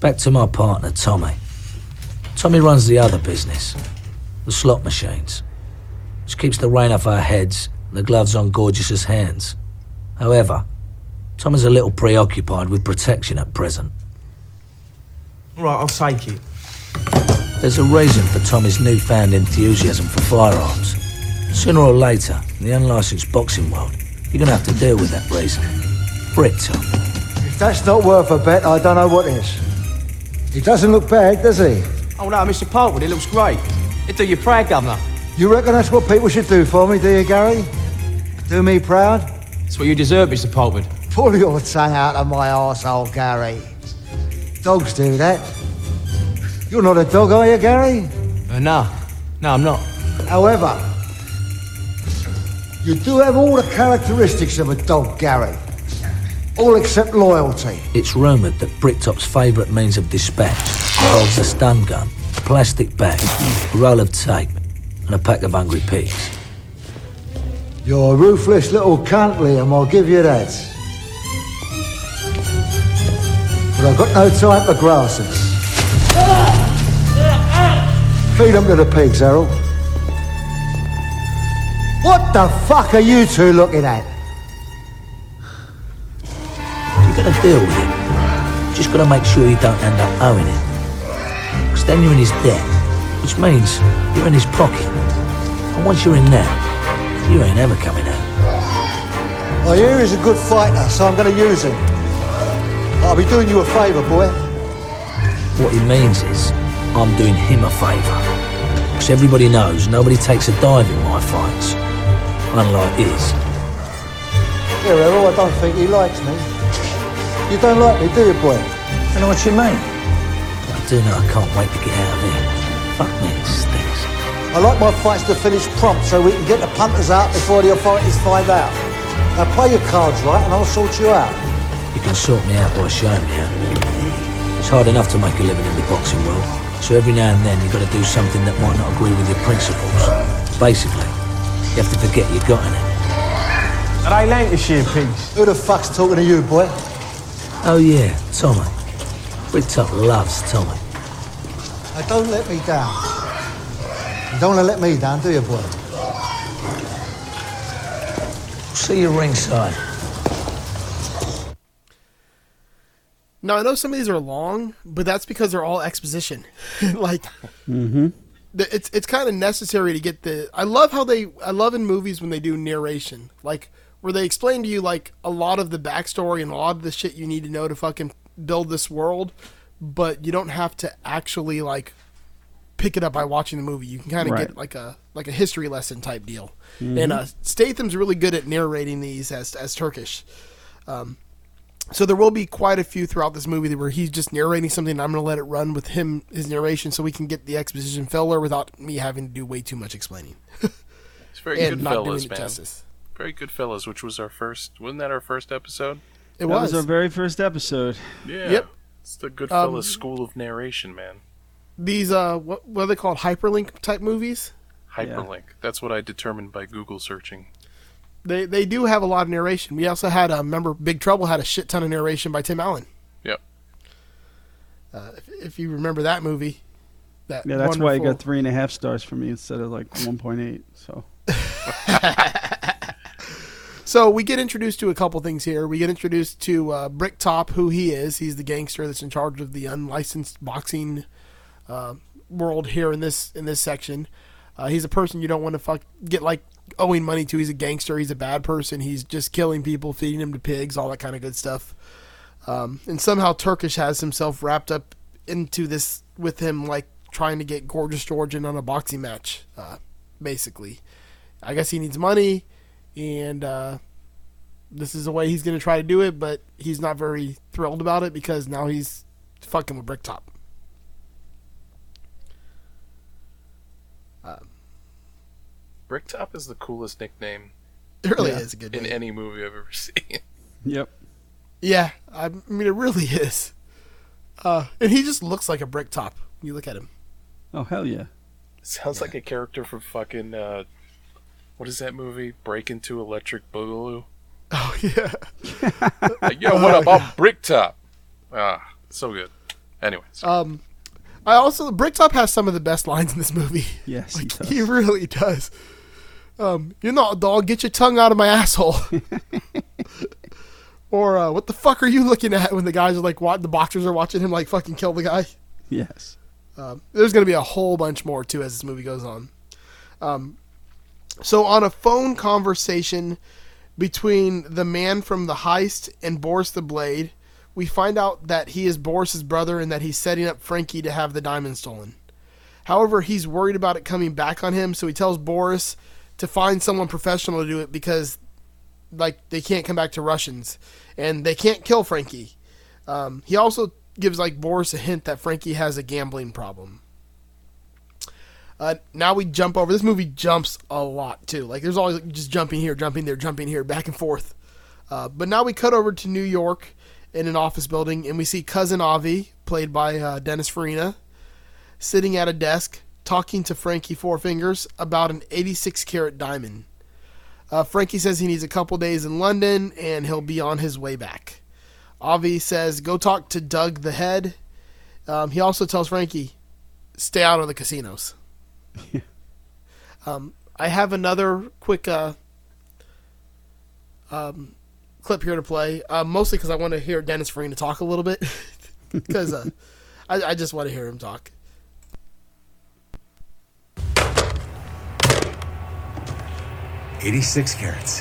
Back to my partner, Tommy. Tommy runs the other business, the slot machines, which keeps the rain off our heads and the gloves on Gorgeous's hands. However, Tommy's a little preoccupied with protection at present. Right, I'll take it. There's a reason for Tommy's newfound enthusiasm for firearms. Sooner or later, in the unlicensed boxing world, you're gonna have to deal with that reason. Bricktop. If that's not worth a bet, I don't know what is. He doesn't look bad, does he? Oh no, Mr. Pulford, it looks great. It do you proud, Governor. You reckon that's what people should do for me, do you, Gary? Do me proud? It's what you deserve, Mr. Pulford. Pull your tongue out of my arsehole, Gary. Dogs do that. You're not a dog, are you, Gary? Uh, no, no, I'm not. However, you do have all the characteristics of a dog, Gary. All except loyalty. It's rumoured that Bricktop's favourite means of dispatch involves a stun gun, a plastic bag, a roll of tape, and a pack of hungry pigs. You're a ruthless little cunt, Liam, I'll give you that. But I've got no time for grasses. Feed them to the pigs, Errol. What the fuck are you two looking at? You're gonna deal with it. Just gotta make sure you don't end up owing it. Because then you're in his debt, which means you're in his pocket. And once you're in there, you ain't ever coming out. I hear he's a good fighter, so I'm to use him. I'll be doing you a favour, boy. What he means is, I'm doing him a favour. Because everybody knows nobody takes a dive in my fights. Unlike his. Yeah, Errol, I don't think he likes me. You don't like me, do you, boy? I know what you mean. I do know I can't wait to get out of here. Fuck me, it stinks. I like my fights to finish prompt so we can get the punters out before the authorities find out. Now play your cards right and I'll sort you out. You can sort me out by showing me out. It's hard enough to make a living in the boxing world, so every now and then you've got to do something that might not agree with your principles. Basically, you have to forget you've got in it. Are they Lancashire pigs? Who the fuck's talking to you, boy? Oh yeah, Tommy. Bricktop loves Tommy. Now don't let me down. You don't want to let me down, do you, boy? See you ringside. Now I know some of these are long, but that's because they're all exposition. like, mm-hmm. the- it's it's kind of necessary to get the. I love how they. I love in movies when they do narration, like where they explain to you like a lot of the backstory and a lot of the shit you need to know to fucking build this world, but you don't have to actually like pick it up by watching the movie. You can kind of Right. get like a like a history lesson type deal. And mm-hmm. uh, Statham's really good at narrating these as as Turkish. Um, So there will be quite a few throughout this movie where he's just narrating something. and I'm going to let it run with him, his narration, so we can get the exposition filler without me having to do way too much explaining It's very and good not doing fellas, it man. justice. Very good fellas, which was our first. Wasn't that our first episode? It was. was our very first episode. Yeah. Yep. It's the good Um, school of narration, man. These uh, what what are they called? Hyperlink type movies. Hyperlink. That's what I determined by Google searching. They they do have a lot of narration. We also had a remember Big Trouble had a shit ton of narration by Tim Allen. Yep. Uh, if, if you remember that movie, that Yeah, that's why it got three and a half stars for me instead of like 1.8. So So we get introduced to a couple things here. We get introduced to uh, Bricktop, who he is. He's the gangster that's in charge of the unlicensed boxing uh, world here in this in this section. Uh, he's a person you don't want to fuck get like owing money to. He's a gangster. He's a bad person. He's just killing people, feeding them to pigs, all that kind of good stuff. Um, and somehow Turkish has himself wrapped up into this with him, like trying to get Gorgeous Georgian on a boxing match. Uh, basically, I guess he needs money and uh, this is the way he's going to try to do it, but he's not very thrilled about it because now he's fucking with Bricktop. Bricktop is the coolest nickname It really Yeah. is a good in name. any movie I've ever seen. yep. yeah, I mean it really is. Uh, and he just looks like a Bricktop. when You look at him. Oh hell yeah. Sounds like a character from fucking uh, what is that movie? Breakin' 2 Electric Boogaloo. Oh yeah. Like, Yo, what up? I'm Bricktop. Ah, so good. Anyways, Um, I also Bricktop has some of the best lines in this movie. Yes, he does. He really does. Um, you're not a dog. Get your tongue out of my asshole. Or uh, what the fuck are you looking at when the guys are like, what the boxers are watching him like fucking kill the guy? Yes. Um, there's going to be a whole bunch more too as this movie goes on. Um, so on a phone conversation between the man from the heist and Boris the Blade, we find out that he is Boris's brother and that he's setting up Frankie to have the diamond stolen. However, he's worried about it coming back on him, so he tells Boris to find someone professional to do it because, like, they can't come back to Russians and they can't kill Frankie. Um, he also gives like Boris a hint that Frankie has a gambling problem. Uh, now we jump over. This movie jumps a lot too. Like there's always just jumping here, jumping there, jumping here, back and forth. Uh, but now we cut over to New York in an office building, and we see cousin Avi, played by uh, Dennis Farina, sitting at a desk talking to Frankie Four Fingers about an 86 carat diamond. Uh, Frankie says he needs a couple days in London, and he'll be on his way back. Avi says, "Go talk to Doug the head." Um, he also tells Frankie, "Stay out of the casinos." um, I have another quick uh, um, clip here to play, uh, mostly because I want to hear Dennis Farina talk a little bit, because uh, I, I just want to hear him talk. Eighty-six carats.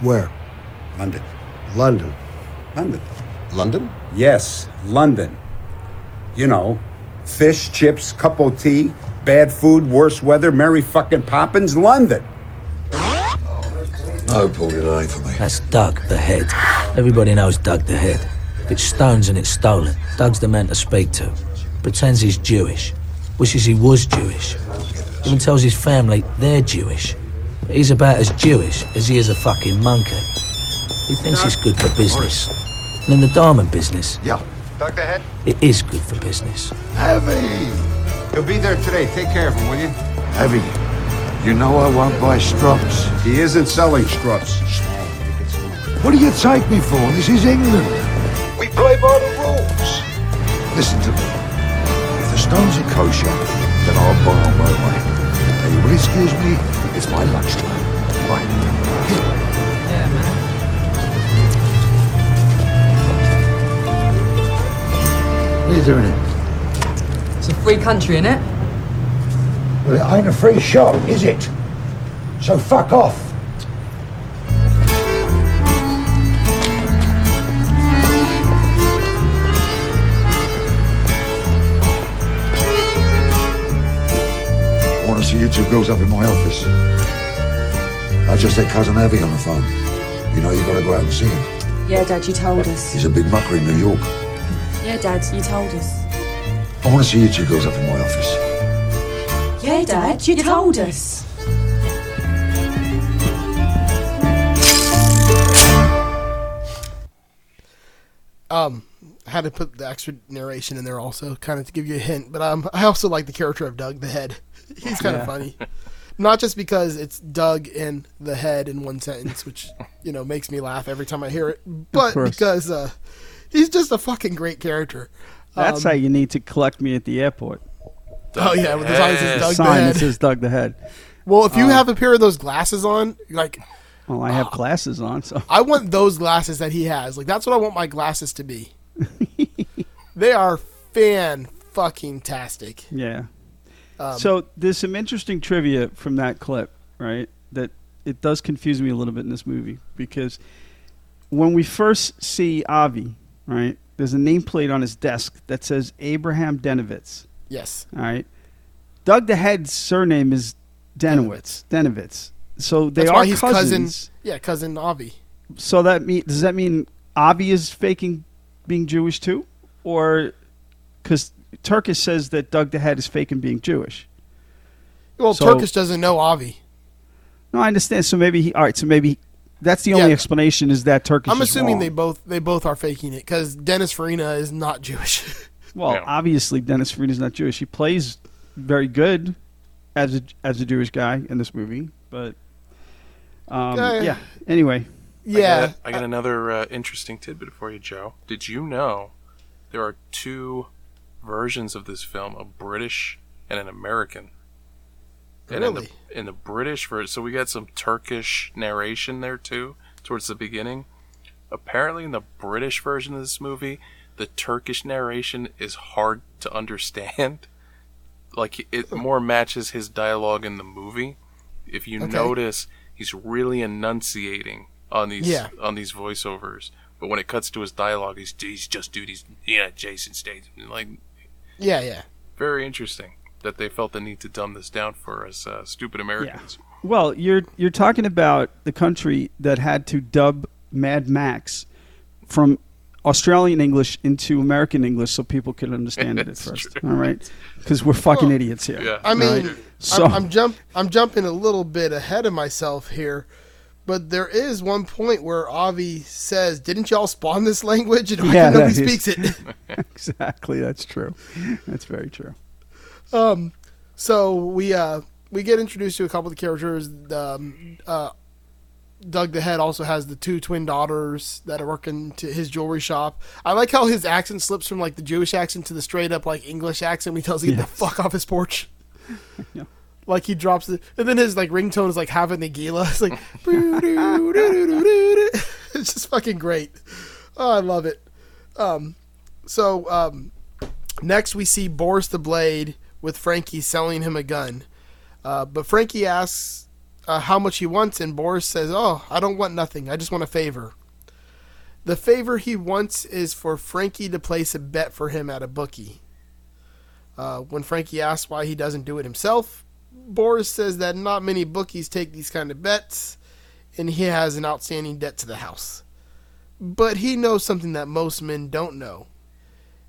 Where? London. London. London. London? Yes, London. You know, fish, chips, cup of tea, bad food, worse weather, Mary fucking Poppins, London. No, Paul, it ain't for me. That's Doug, the head. Everybody knows Doug, the head. If it's stones and it's stolen, Doug's the man to speak to. Pretends he's Jewish. Wishes he was Jewish. Even tells his family they're Jewish. But he's about as Jewish as he is a fucking monkey. He thinks it's good for business. And in the diamond business, Yeah. The head? it is good for business. Avi. He'll be there today. Take care of him, will you? Avi. You know I won't buy strops. He isn't selling struts. What do you take me for? This is England. We play by the rules. Listen to me. If the stones are kosher, then I'll buy on my way. Now you will excuse me, it's my lunchtime. Right. What are you doing here? It's a free country, innit? Well, it ain't a free shop, is it? So fuck off. I want see you two girls up in my office. I just had cousin Avi on the phone. You know you got to go out and see him. Yeah, Dad, you told us. He's a big macher in New York. Yeah, Dad, you told us. I want to see you two girls up in my office. Yeah, Dad, you told us. Um, I had to put the extra narration in there also, kind of to give you a hint. But um, I also like the character of Doug the Head. He's kind of Yeah. funny, not just because it's Doug and the head in one sentence, which you know makes me laugh every time I hear it, but because uh, he's just a fucking great character. That's Um, how you need to collect me at the airport. Oh yeah, with the sign that says Doug the Sign Head. that says Doug the Head. Well, if you Uh, have a pair of those glasses on, like Well, I have glasses on, so I want those glasses that he has. Like that's what I want my glasses to be. they are fan fucking tastic. yeah. Um, so there's some interesting trivia from that clip, right? That it does confuse me a little bit in this movie because when we first see Avi, right, there's a nameplate on his desk that says Abraham Denovitz. Yes. All right. Doug the Head's surname is Denovitz. Denovitz. So they That's are cousins. cousin. Yeah, cousin Avi. So that mean does that mean Avi is faking being Jewish too, or because Turkish says that Doug the Head is faking being Jewish? Well, So- Turkish doesn't know Avi. No, I understand. So maybe he. All right. So maybe that's the only Yeah. explanation is that Turkish. I'm is assuming wrong. they both they both are faking it because Dennis Farina is not Jewish. Well, Yeah. obviously Dennis Farina is not Jewish. He plays very good as a as a Jewish guy in this movie, but um, Uh, yeah. Anyway, I yeah, got, I got another uh, interesting tidbit for you, Joe. Did you know there are two versions of this film, a British and an American? And in the, Really? in the British version, so we got some Turkish narration there too, towards the beginning. apparently in the British version of this movie, the Turkish narration is hard to understand. Like it more matches his dialogue in the movie. If you Okay. notice, he's really enunciating on these Yeah. on these voiceovers. But when it cuts to his dialogue, he's he's just dude. He's yeah, Jason Statham. Like Yeah, yeah. very interesting that they felt the need to dumb this down for us uh, stupid Americans. Well, you're you're talking about the country that had to dub Mad Max from Australian English into American English so people could understand it at first. true. All right, because we're fucking idiots here. Yeah. I mean, Right. I'm, so I'm jump I'm jumping a little bit ahead of myself here, but there is one point where Avi says, "Didn't y'all spawn this language?" And Yeah, nobody speaks it. exactly, that's true. That's very true. Um, so we uh we get introduced to a couple of the characters. Um, uh, Doug the Head also has the two twin daughters that are working to his jewelry shop. I like how his accent slips from like the Jewish accent to the straight up like English accent. when He tells you to get the fuck off his porch. Yeah. Like he drops it, and then his like ringtone is like Hava Nagila. It's like, it's just fucking great. Oh, I love it. Um, so um, next we see Boris the Blade with Frankie selling him a gun. Uh, but Frankie asks uh, how much he wants, and Boris says, "Oh, I don't want nothing. I just want a favor." The favor he wants is for Frankie to place a bet for him at a bookie. Uh, when Frankie asks why he doesn't do it himself, Boris says that not many bookies take these kind of bets, and he has an outstanding debt to the house. But he knows something that most men don't know,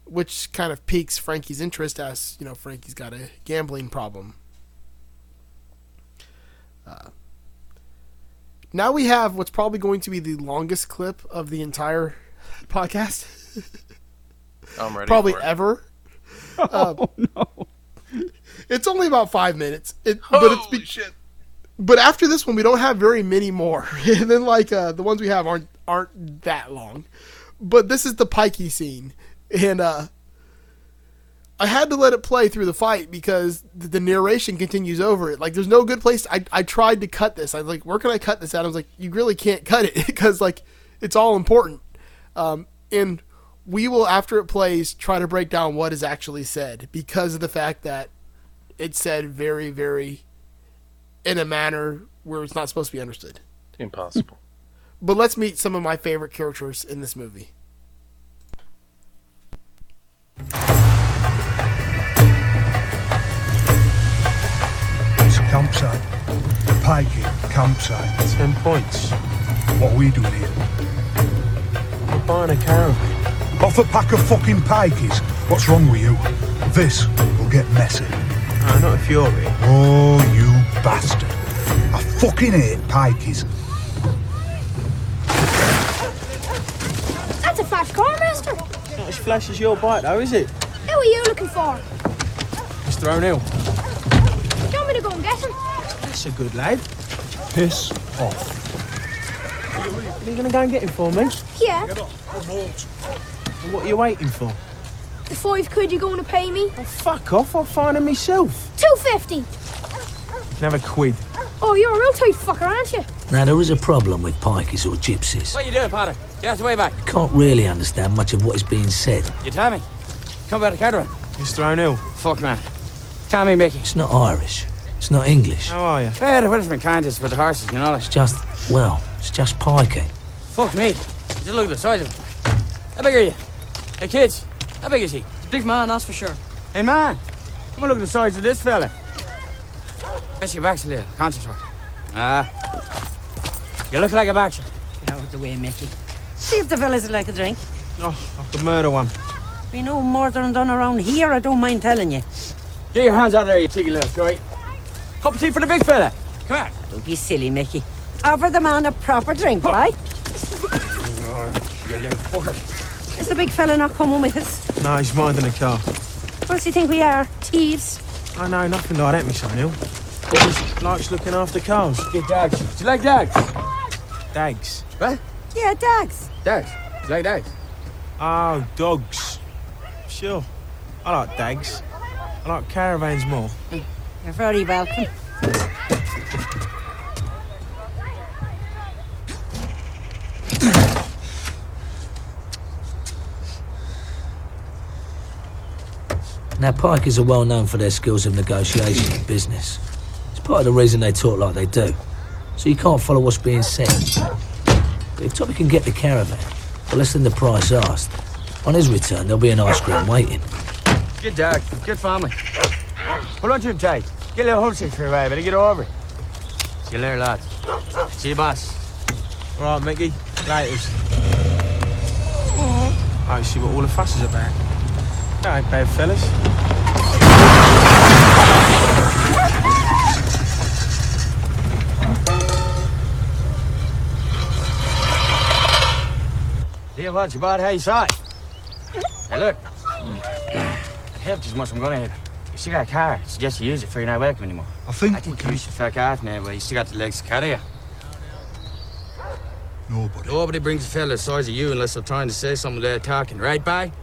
which kind of piques Frankie's interest as, you know, Frankie's got a gambling problem. Uh, now we have what's probably going to be the longest clip of the entire podcast, I'm ready. probably for it. ever. Oh no! It's only about five minutes, it, but it's be- shit! but after this one, we don't have very many more, and then like uh, the ones we have aren't aren't that long. But this is the pikey scene, and uh, I had to let it play through the fight because the, the narration continues over it. Like, there's no good place. I I tried to cut this. I was like, where can I cut this out? I was like, you really can't cut it because like it's all important. Um, and we will after it plays try to break down what is actually said because of the fact that it's said very very in a manner where it's not supposed to be understood. Impossible. But let's meet some of my favorite characters in this movie. It's a campsite. A pikey campsite. Ten points. What are we doing here? We're buying a caravan. Off a pack of fucking pikeys. What's wrong with you? This will get messy. Ah, not if you're. Oh, you bastard. I fucking hate pikeys. That's a fast car, Master. Not as flash as your bike, though, is it? Who are you looking for? Mr. O'Neill. Do you want me to go and get him? That's a good lad. Piss off. Are you going to go and get him for me? Yeah. And what are you waiting for? The five quid you're going to pay me? Oh, fuck off. I'll find him myself. Two fifty. You can have a quid. Oh, you're a real tight fucker, aren't you? Now, there is a problem with pikeys or gypsies. What are you doing, Potter? Get out the way back. Can't really understand much of what is being said. You tell me. Come about the caravan. Mr. O'Neill. Fuck, man. Tell me, Mickey. It's not Irish. It's not English. How are you? Hey, the weather's been kind to us for the horses, you know. It's just, well, it's just pikey. Fuck me. Just look at the size of him. How big are you? Hey, kids. How big is he? Big man, that's for sure. Hey, man. Come on, look at the size of this fella. Press your back a little. Concentrate. Ah. You look like a boxer. Get out of the way, Mickey. See if the fellas would like a drink. Oh, I could murder one. We know murdering done around here, I don't mind telling you. Get your hands out there, you cheeky little goy. Cup of tea for the big fella. Come on. Don't be silly, Mickey. Offer the man a proper drink, right? You little fucker. Is the big fella not coming with us? No, he's minding the car. What does he think we are? Thieves? I know nothing like that, Miss O'Neill. He just likes looking after cars. Get dogs. Do you like dogs? Dags. What? Yeah, dogs. Dogs. Do you like dogs? Oh, dogs. Sure. I like dags. I like caravans more. You're very welcome. Now, Pikeys are well known for their skills of negotiation and business. It's part of the reason they talk like they do. So you can't follow what's being said. But if Tommy can get the caravan for less than the price asked, on his return there'll be an ice cream waiting. Good dog. Good family. Hold on to him tight. Get a little homesick for a while, better get over it. See you later, lads. See you, boss. All right, Mickey. Laters. I see what all the fuss is about. All right, bad fellas. Deal what's about how you saw it. Hey, look. It helped as much as I'm gonna help. You still got a car. I suggest you use it for you're not welcome anymore. I think I think you should fuck off now, but you still got the legs to carry you. Nobody. Nobody brings a fella the size of you unless they're trying to say something they're talking, right, bye?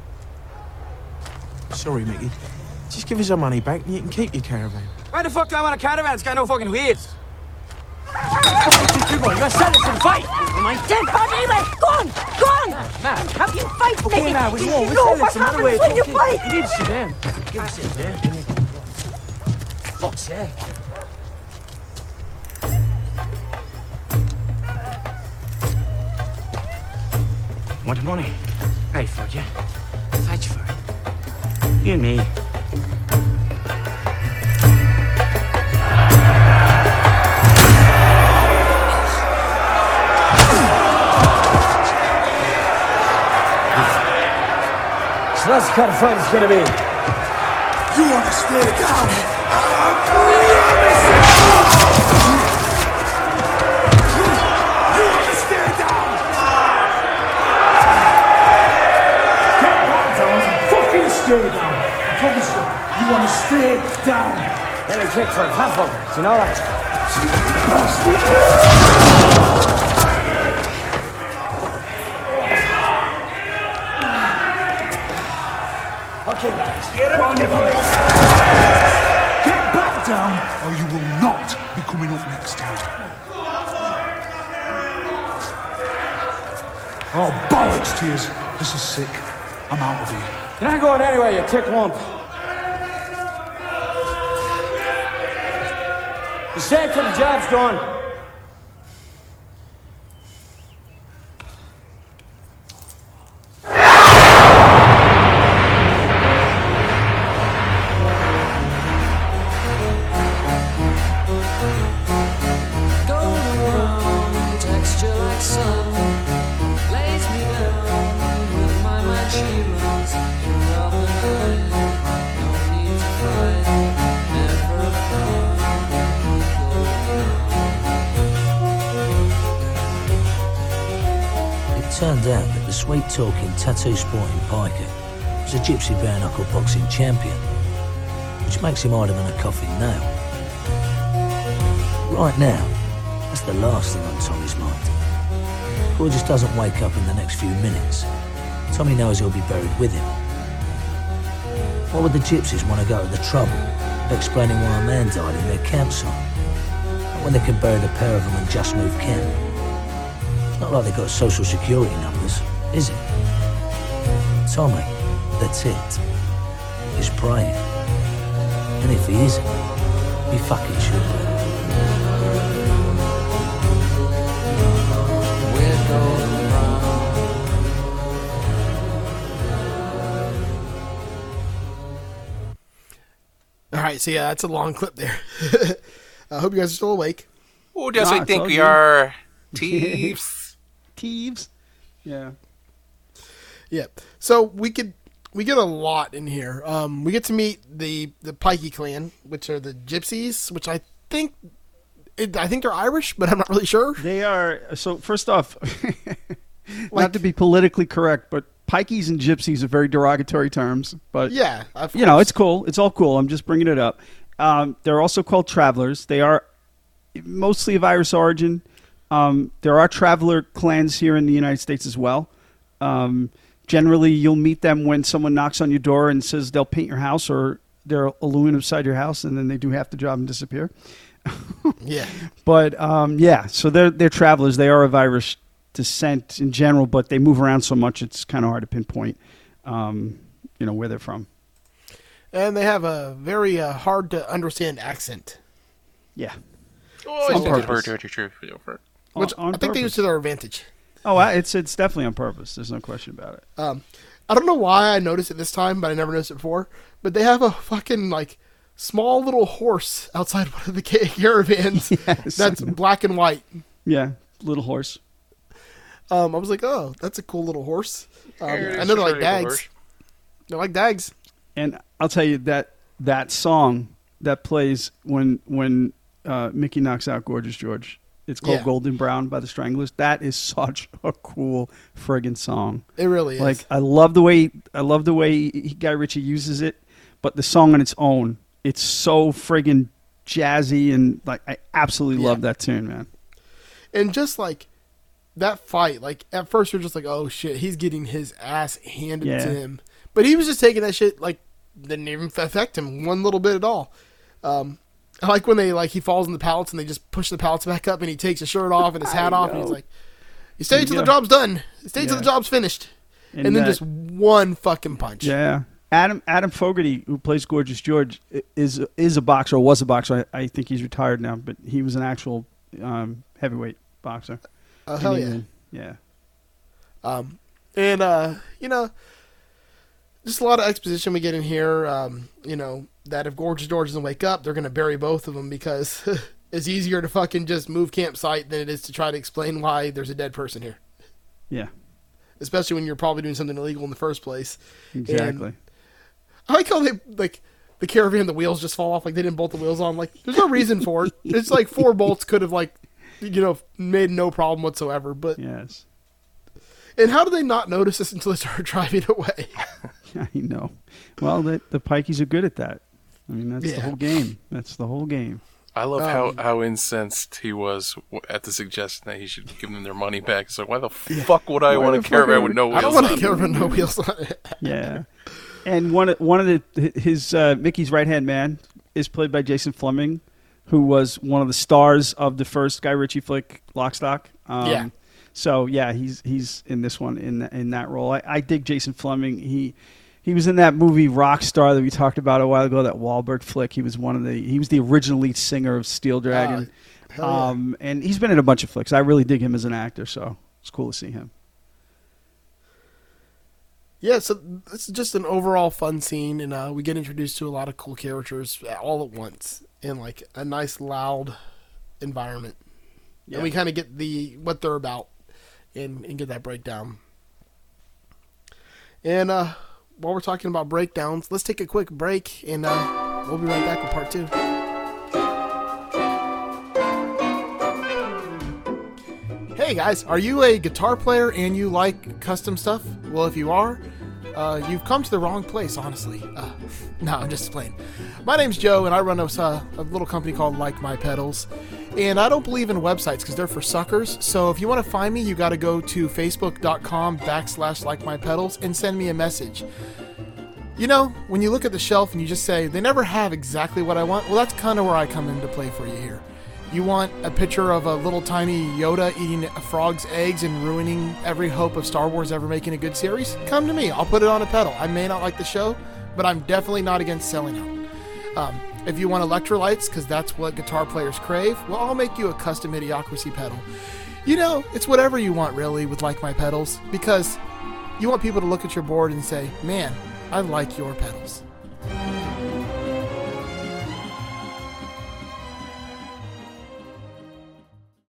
Sorry, Mickey. Just give us our money back and you can keep your caravan. Why the fuck do I want a caravan? It's got no fucking wheels. You boy, you're selling some fight. My dead body, man. Go on, go on. Ah, man, Have you fight for me? Okay, now, we You won't. We're know selling what some other happens way. when you Okay. fight. You need to sit down. Give us a sit down. Fuck's sake. Want the money? Right for it, yeah. Fight you for it. You and me. So that's the kind of fight it's gonna be. You want to stay down? I promise you want to stay down? Get back down. Fucking stay Want down. Let me kick for a half. You know that? Okay, your feet. Get back down, or you will not be coming up next time. Oh, bollocks, tears. This is sick. I'm out of here. You're not going anywhere, you tick lump. Till the job's done. Tattoo sporting piker was a gypsy bare knuckle boxing champion, which makes him harder than a coffin nail. Right now, that's the last thing on Tommy's mind. Gorgeous doesn't wake up in the next few minutes. Tommy knows he'll be buried with him. Why would the gypsies want to go to the trouble of explaining why a man died in their campsite? When they can bury the pair of them and just move camp. It's not like they've got social security numbers, is it? Tommy, that's it. He's praying. And if he isn't, he fucking should be. We're going round. All right, so yeah, that's a long clip there. I hope you guys are still awake. Oh, Who does Nah, he think we good. are? Thieves. Thieves. Yeah. Yeah. So we could we get a lot in here. Um, we get to meet the the Pikey clan, which are the Gypsies, which I think it, I think they're Irish, but I'm not really sure. They are. So first off, not to be politically correct, but pikeys and gypsies are very derogatory terms. But Yeah, you know, it's cool. It's all cool. I'm just bringing it up. Um, they're also called travelers. They are mostly of Irish origin. Um, there are traveler clans here in the United States as well. Um, generally, you'll meet them when someone knocks on your door and says they'll paint your house or they're aluminum beside your house, and then they do half the job and disappear. Yeah. But um, yeah, so they're they're travelers. They are of Irish descent in general, but they move around so much it's kind of hard to pinpoint, um, you know, where they're from. and they have a very uh, hard to understand accent, Yeah. Oh, On I think purpose. true. which On- on I think they use to their advantage. Oh, it's it's definitely on purpose. There's no question about it. Um, I don't know why I noticed it this time, but I never noticed it before. But they have a fucking like small little horse outside one of the caravans Yes, that's black and white. Yeah, little horse. Um, I was like, oh, that's a cool little horse. Um, Yeah, I know they're like pretty dags. horse. They're like dags. And I'll tell you that that song that plays when when uh, Mickey knocks out Gorgeous George. It's called Yeah. Golden Brown by the Stranglers. That is such a cool friggin' song. It really is. Like I love the way I love the way he, Guy Ritchie uses it, but the song on its own, it's so friggin' jazzy and like I absolutely love that tune, man. and just like that fight, like at first you're just like, oh shit, he's getting his ass handed Yeah. to him, but he was just taking that shit like didn't even affect him one little bit at all. Um, I like when they like he falls in the pallets and they just push the pallets back up and he takes his shirt off and his hat off and he's like, "You stay till the job's done. You stay till the job's finished." And, And then that- just one fucking punch. Yeah. Adam Adam Fogarty, who plays Gorgeous George, is is a boxer or was a boxer. I, I think he's retired now, but he was an actual um, heavyweight boxer. Oh, hell yeah. Yeah. Um, and uh, you know, just a lot of exposition we get in here. Um, you know that if Gorgeous George doesn't wake up, they're gonna bury both of them because it's easier to fucking just move campsite than it is to try to explain why there's a dead person here. Yeah. Especially when you're probably doing something illegal in the first place. And Exactly. I like how they like the caravan, the wheels just fall off. Like they didn't bolt the wheels on. Like there's no reason for it. It's like four bolts could have like, you know, made no problem whatsoever. But yes. And how do they not notice this until they start driving away? I know. Well, the the Pikeys are good at that. I mean, that's the whole game. That's the whole game. I love Um, how, how incensed he was at the suggestion that he should give them their money back. It's like, why the fuck would I want to a fuck caravan would- with no wheels? I don't want on a it? caravan with no wheels on it. Yeah. And one of- one of the his uh, Mickey's right hand man is played by Jason Flemyng, who was one of the stars of the first Guy Ritchie flick Lock Stock. Um, Yeah. So yeah, he's he's in this one in in that role. I, I dig Jason Flemyng. He he was in that movie Rockstar that we talked about a while ago. That Wahlberg flick. He was one of the he was the original lead singer of Steel Dragon. Ah, yeah. um, and he's been in a bunch of flicks. I really dig him as an actor. So it's cool to see him. Yeah, so this is just an overall fun scene, and uh, we get introduced to a lot of cool characters all at once in like a nice, loud environment, Yeah. and we kind of get the what they're about, and, and get that breakdown. And uh, while we're talking about breakdowns, let's take a quick break, and uh, we'll be right back with part two. Hey guys, are you a guitar player and you like custom stuff? Well, if you are, uh, you've come to the wrong place, honestly. Uh, no, I'm just playing. My name's Joe, and I run a, uh, a little company called Like My Pedals. And I don't believe in websites because they're for suckers. So if you want to find me, you got to go to facebook.com backslash Like My Pedals and send me a message. You know, when you look at the shelf and you just say, they never have exactly what I want, well, that's kind of where I come into play for you here. You want a picture of a little tiny Yoda eating a frog's eggs and ruining every hope of Star Wars ever making a good series? Come to me. I'll put it on a pedal. I may not like the show, but I'm definitely not against selling out. Um, if you want electrolytes, because that's what guitar players crave, well, I'll make you a custom Idiocracy pedal. You know, it's whatever you want, really, with Like My Pedals, because you want people to look at your board and say, man, I like your pedals.